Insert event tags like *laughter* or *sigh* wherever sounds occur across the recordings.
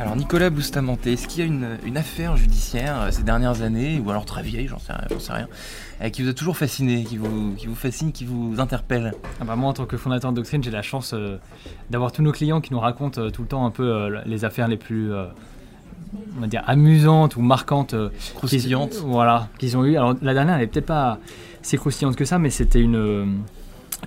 Alors Nicolas Bustamante, est-ce qu'il y a une, affaire judiciaire euh, ces dernières années, ou alors très vieille, j'en sais, sais, rien, euh, qui vous a toujours fasciné, qui vous, qui vous fascine, qui vous interpelle? Ah bah Moi, en tant que fondateur de Doctrine, j'ai la chance euh, d'avoir tous nos clients qui nous racontent tout le temps un peu les affaires les plus on va dire amusantes ou marquantes, croustillantes, voilà, qu'ils ont eu. Alors la dernière, elle n'est peut-être pas si croustillante que ça, mais c'était une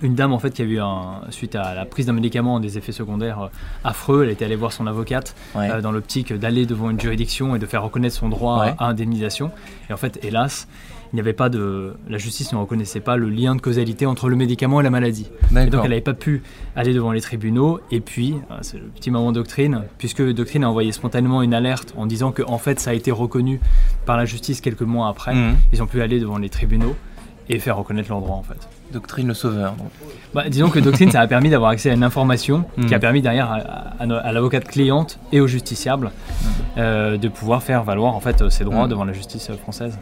une dame en fait qui a eu un, suite à la prise d'un médicament des effets secondaires euh, affreux, elle était allée voir son avocate euh, dans l'optique d'aller devant une juridiction et de faire reconnaître son droit à indemnisation. Et en fait, hélas, il n'y avait pas de, la justice ne reconnaissait pas le lien de causalité entre le médicament et la maladie. Et donc elle n'avait pas pu aller devant les tribunaux. Et puis, euh, c'est le petit moment doctrine, puisque doctrine a envoyé spontanément une alerte en disant que en fait ça a été reconnu par la justice quelques mois après. Mmh. Ils ont pu aller devant les tribunaux et faire reconnaître leur droit en fait. Doctrine le sauveur. Bah, disons que Doctrine, ça a permis d'avoir accès à une information *laughs* qui a hmm. permis derrière à, l'avocate cliente et au justiciable hmm. euh, de pouvoir faire valoir en fait ses droits hmm. devant la justice française.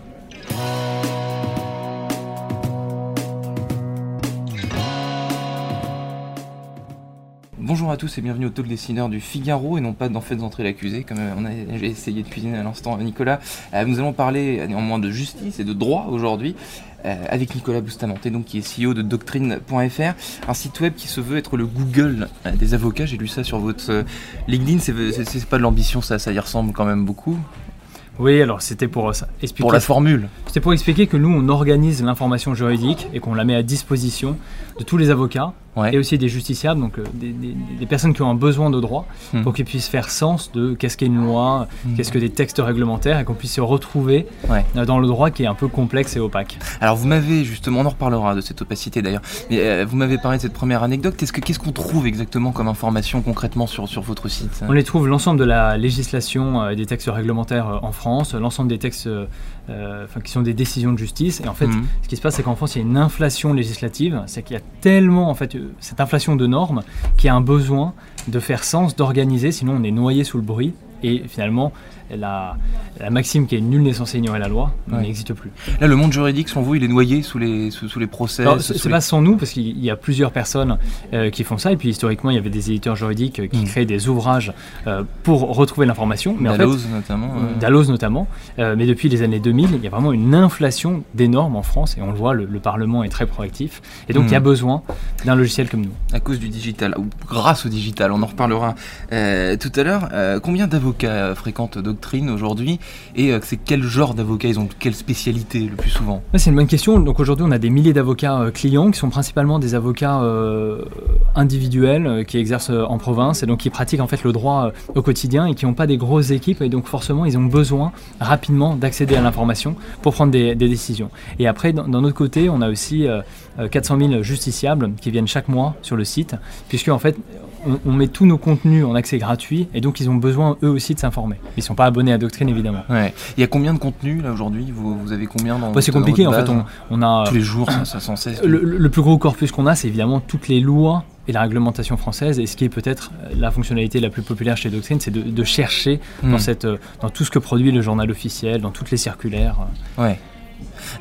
Bonjour à tous et bienvenue au Talk Dessineur du Figaro et non pas d'en fait entrer l'accusé comme on a j'ai essayé de cuisiner à l'instant Nicolas. Euh, nous allons parler néanmoins de justice et de droit aujourd'hui euh, avec Nicolas Bustamante, donc qui est CEO de Doctrine.fr, un site web qui se veut être le Google euh, des avocats. J'ai lu ça sur votre euh, LinkedIn. C'est pas de l'ambition, ça, ça y ressemble quand même beaucoup. Oui, alors c'était pour expliquer. Pour la formule. C'était pour expliquer que nous, on organise l'information juridique et qu'on la met à disposition de tous les avocats et aussi des justiciables, donc euh, des, personnes qui ont un besoin de droit, hmm. pour qu'ils puissent faire sens de qu'est-ce qu'est une loi, hmm. qu'est-ce que des textes réglementaires, et qu'on puisse se retrouver euh, dans le droit qui est un peu complexe et opaque. Alors vous m'avez justement, on en reparlera de cette opacité d'ailleurs, mais euh, vous m'avez parlé de cette première anecdote. Qu'est-ce qu'on ce qu'on trouve exactement comme information concrètement sur, sur votre site? On les trouve l'ensemble de la législation et des textes réglementaires en France, l'ensemble des textes qui sont des décisions de justice. Et en fait, hmm. ce qui se passe, c'est qu'en France, il y a une inflation législative, c'est qu'il y a tellement en fait cette inflation de normes qui a un besoin de faire sens, d'organiser, sinon on est noyé sous le bruit. Et finalement, la, maxime qui est nul n'est censé ignorer la loi n'existe plus. Là, le monde juridique, sans vous, il est noyé sous les, sous, les procès C'est pas sans nous, parce qu'il y a plusieurs personnes euh, qui font ça. Et puis, historiquement, il y avait des éditeurs juridiques euh, qui hmm. créaient des ouvrages euh, pour retrouver l'information. Dalloz, notamment. Dalloz, notamment. mais depuis les années 2000, il y a vraiment une inflation des normes en France. Et on le voit, le, Parlement est très proactif. Et donc, il y a hmm. besoin d'un logiciel comme nous. À cause du digital, ou grâce au digital, on en reparlera tout à l'heure. combien d'avocats fréquentent Aujourd'hui et euh, c'est quel genre d'avocats ils ont quelle spécialité le plus souvent? C'est une bonne question. Donc aujourd'hui on a des milliers d'avocats euh, clients qui sont principalement des avocats euh, individuels qui exercent en province et donc qui pratiquent en fait le droit au quotidien et qui n'ont pas des grosses équipes et donc forcément ils ont besoin rapidement d'accéder à l'information pour prendre des, décisions. Et après d'un autre côté on a aussi 400 000 justiciables qui viennent chaque mois sur le site puisque en fait on, met tous nos contenus en accès gratuit et donc ils ont besoin eux aussi de s'informer. Ils ne sont pas abonnés à Doctrine évidemment. Il y a combien de contenus là aujourd'hui? Vous, avez combien dans C'est compliqué en fait. On, a tous les jours, ça, sans cesse. Le, plus gros corpus qu'on a, c'est évidemment toutes les lois et la réglementation française. Et ce qui est peut-être la fonctionnalité la plus populaire chez Doctrine, c'est de, chercher dans, hmm. cette, dans tout ce que produit le journal officiel, dans toutes les circulaires. Ouais.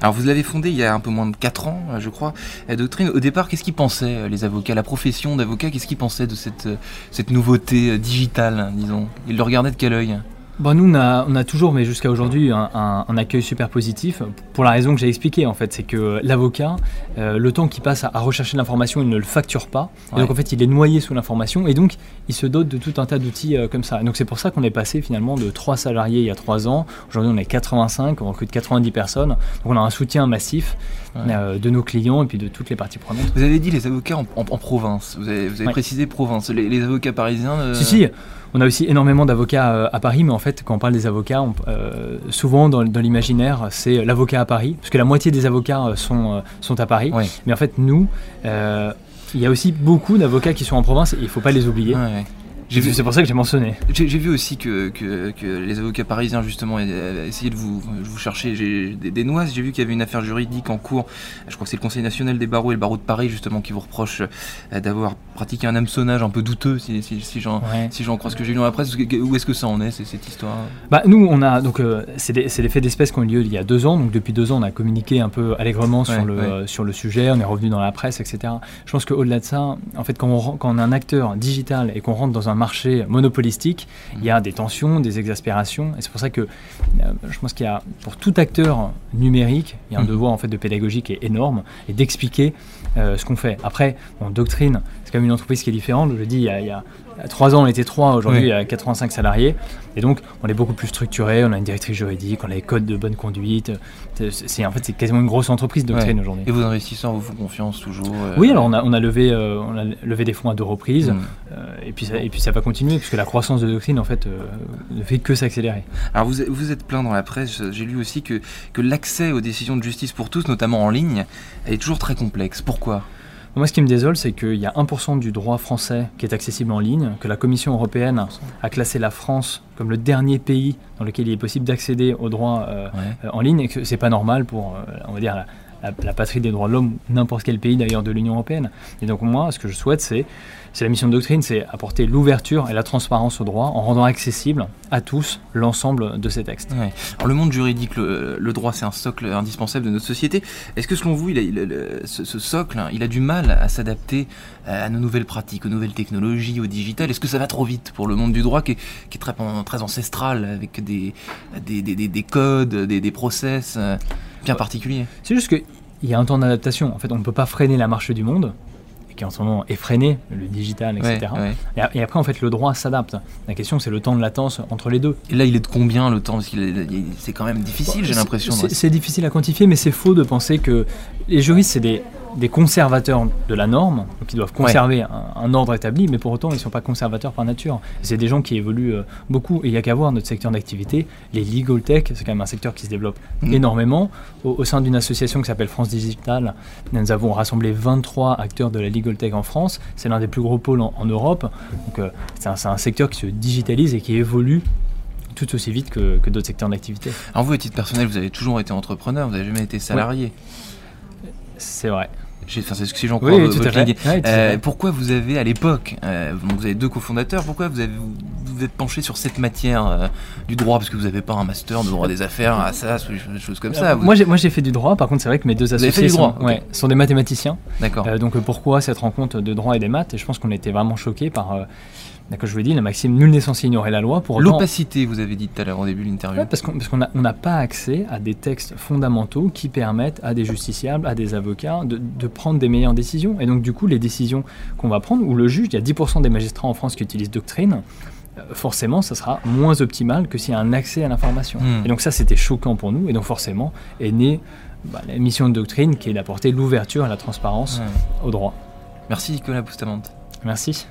Alors vous l'avez fondé il y a un peu moins de 4 ans, je crois, la doctrine. Au départ, qu'est-ce qu'ils pensaient euh, les avocats, la profession d'avocat, qu'est-ce qu'ils pensaient de cette, euh, cette nouveauté euh, digitale, disons? Ils le regardaient de quel œil? Bon, nous, on a, toujours, mais jusqu'à aujourd'hui, un, accueil super positif pour la raison que j'ai expliquée, en fait. C'est que l'avocat, euh, le temps qu'il passe à, rechercher l'information, il ne le facture pas. donc, en fait, il est noyé sous l'information et donc, il se dote de tout un tas d'outils euh, comme ça. donc, c'est pour ça qu'on est passé finalement de 3 salariés il y a 3 ans. Aujourd'hui, on est 85, on recrute 90 personnes. Donc, on a un soutien massif euh, de nos clients et puis de toutes les parties prenantes. Vous avez dit les avocats en, province. Vous avez, précisé province. Les, avocats parisiens. Si, si. On a aussi énormément d'avocats euh, à Paris, mais en fait, quand on parle des avocats, euh, souvent dans, l'imaginaire, c'est l'avocat à Paris, parce que la moitié des avocats euh, sont, sont à Paris. Mais en fait, nous, il y a aussi beaucoup d'avocats qui sont en province et il ne faut pas les oublier. C'est pour ça que j'ai mentionné. J'ai vu aussi que, les avocats parisiens, justement, essayaient de vous, vous chercher des, des noises. J'ai vu qu'il y avait une affaire juridique en cours. Je crois que c'est le Conseil national des barreaux et le barreau de Paris, justement, qui vous reproche euh, d'avoir pratiqué un hameçonnage un peu douteux, si, si, si j'en crois ce que j'ai lu dans la presse. Où est-ce que ça en est, cette histoire? Bah, Nous, on a. Donc, euh, c'est des, faits d'espèces qui ont eu lieu il y a deux ans. Donc, depuis deux ans, on a communiqué un peu allègrement sur, le, sur le sujet. On est revenu dans la presse, etc. Je pense qu'au-delà de ça, en fait, quand on, quand on est un acteur digital et qu'on rentre dans un marché monopolistique, il y a des tensions, des exaspérations. Et c'est pour ça que je pense qu'il y a, pour tout acteur numérique, il y a un devoir en fait de pédagogie qui est énorme et d'expliquer ce qu'on fait. Après, en doctrine, c'est quand même une entreprise qui est différente. Je dis, il y a, il y a trois ans, on était trois, aujourd'hui, il y a 85 salariés. Et donc, on est beaucoup plus structuré, on a une directrice juridique, on a les codes de bonne conduite. C'est, en fait, c'est quasiment une grosse entreprise doctrine aujourd'hui. Et vos investisseurs vous font confiance toujours euh, Oui, alors on a, on a levé, euh, on a levé des fonds à deux reprises. Mm. Euh, et, puis ça, et puis ça va continuer, puisque la croissance de doctrine, en fait, ne fait que s'accélérer. Alors, vous, vous êtes plein dans la presse. J'ai lu aussi que, que l'accès aux décisions de justice pour tous, notamment en ligne, est toujours très complexe. Pourquoi? Moi, ce qui me désole, c'est qu'il y a 1% du droit français qui est accessible en ligne, que la Commission européenne a classé la France comme le dernier pays dans lequel il est possible d'accéder au droit euh, euh, en ligne, et que c'est pas normal pour, euh, on va dire, la, patrie des droits de l'homme, n'importe quel pays d'ailleurs de l'Union européenne. Et donc moi, ce que je souhaite, c'est, c'est la mission de doctrine, c'est apporter l'ouverture et la transparence au droit en rendant accessible à tous l'ensemble de ces textes. Alors le monde juridique, le, droit, c'est un socle indispensable de notre société. Est-ce que selon vous, ce, socle, hein, il a du mal à s'adapter à nos nouvelles pratiques, aux nouvelles technologies, au digital? Est-ce que ça va trop vite pour le monde du droit qui est, très, très ancestral, avec des, des, des, des codes, des, process euh, bien particuliers C'est juste qu'il y a un temps d'adaptation. En fait, on ne peut pas freiner la marche du monde qui en ce moment est freiné, le digital, etc. Et, après, en fait, le droit s'adapte. La question, c'est le temps de latence entre les deux. Et là, il est de combien le temps? Parce que c'est quand même difficile, j'ai l'impression. C'est difficile à quantifier, mais c'est faux de penser que les juristes, c'est des des conservateurs de la norme, qui doivent conserver un, ordre établi, mais pour autant ils ne sont pas conservateurs par nature. C'est des gens qui évoluent euh, beaucoup, et il n'y a qu'à voir notre secteur d'activité. Les legal tech, c'est quand même un secteur qui se développe mm. énormément. Au, sein d'une association qui s'appelle France Digital, nous avons rassemblé 23 acteurs de la legal tech en France. C'est l'un des plus gros pôles en, Europe. Donc euh, c'est un, secteur qui se digitalise et qui évolue tout aussi vite que, d'autres secteurs d'activité. Alors vous, à titre personnel, vous avez toujours été entrepreneur, vous n'avez jamais été salarié. C'est vrai. Enfin, c'est ce que j'en crois. Oui, tout euh, pourquoi vous avez, à l'époque, euh, vous avez deux cofondateurs, pourquoi vous avez vous, êtes penché sur cette matière euh, du droit? Parce que vous n'avez pas un master de droit des affaires, à ça, des choses comme ça. Moi, j'ai fait du droit, par contre, c'est vrai que mes deux associés sont, sont, des mathématiciens. D'accord. donc pourquoi cette rencontre de droit et des maths? Et je pense qu'on était vraiment choqués par D'accord, je vous ai dit, la maxime nul n'est censé ignorer la loi. Pour L'opacité, vous avez dit tout à l'heure au début de l'interview. parce qu'on n'a pas accès à des textes fondamentaux qui permettent à des justiciables, à des avocats de, prendre des meilleures décisions. Et donc, du coup, les décisions qu'on va prendre, ou le juge, il y a 10% des magistrats en France qui utilisent doctrine, euh, forcément, ça sera moins optimal que s'il y a un accès à l'information. Hmm. Et donc, ça, c'était choquant pour nous. Et donc, forcément, est née bah, la mission de doctrine qui est d'apporter l'ouverture et la transparence au droit. Merci, Nicolas Boustamante. Merci.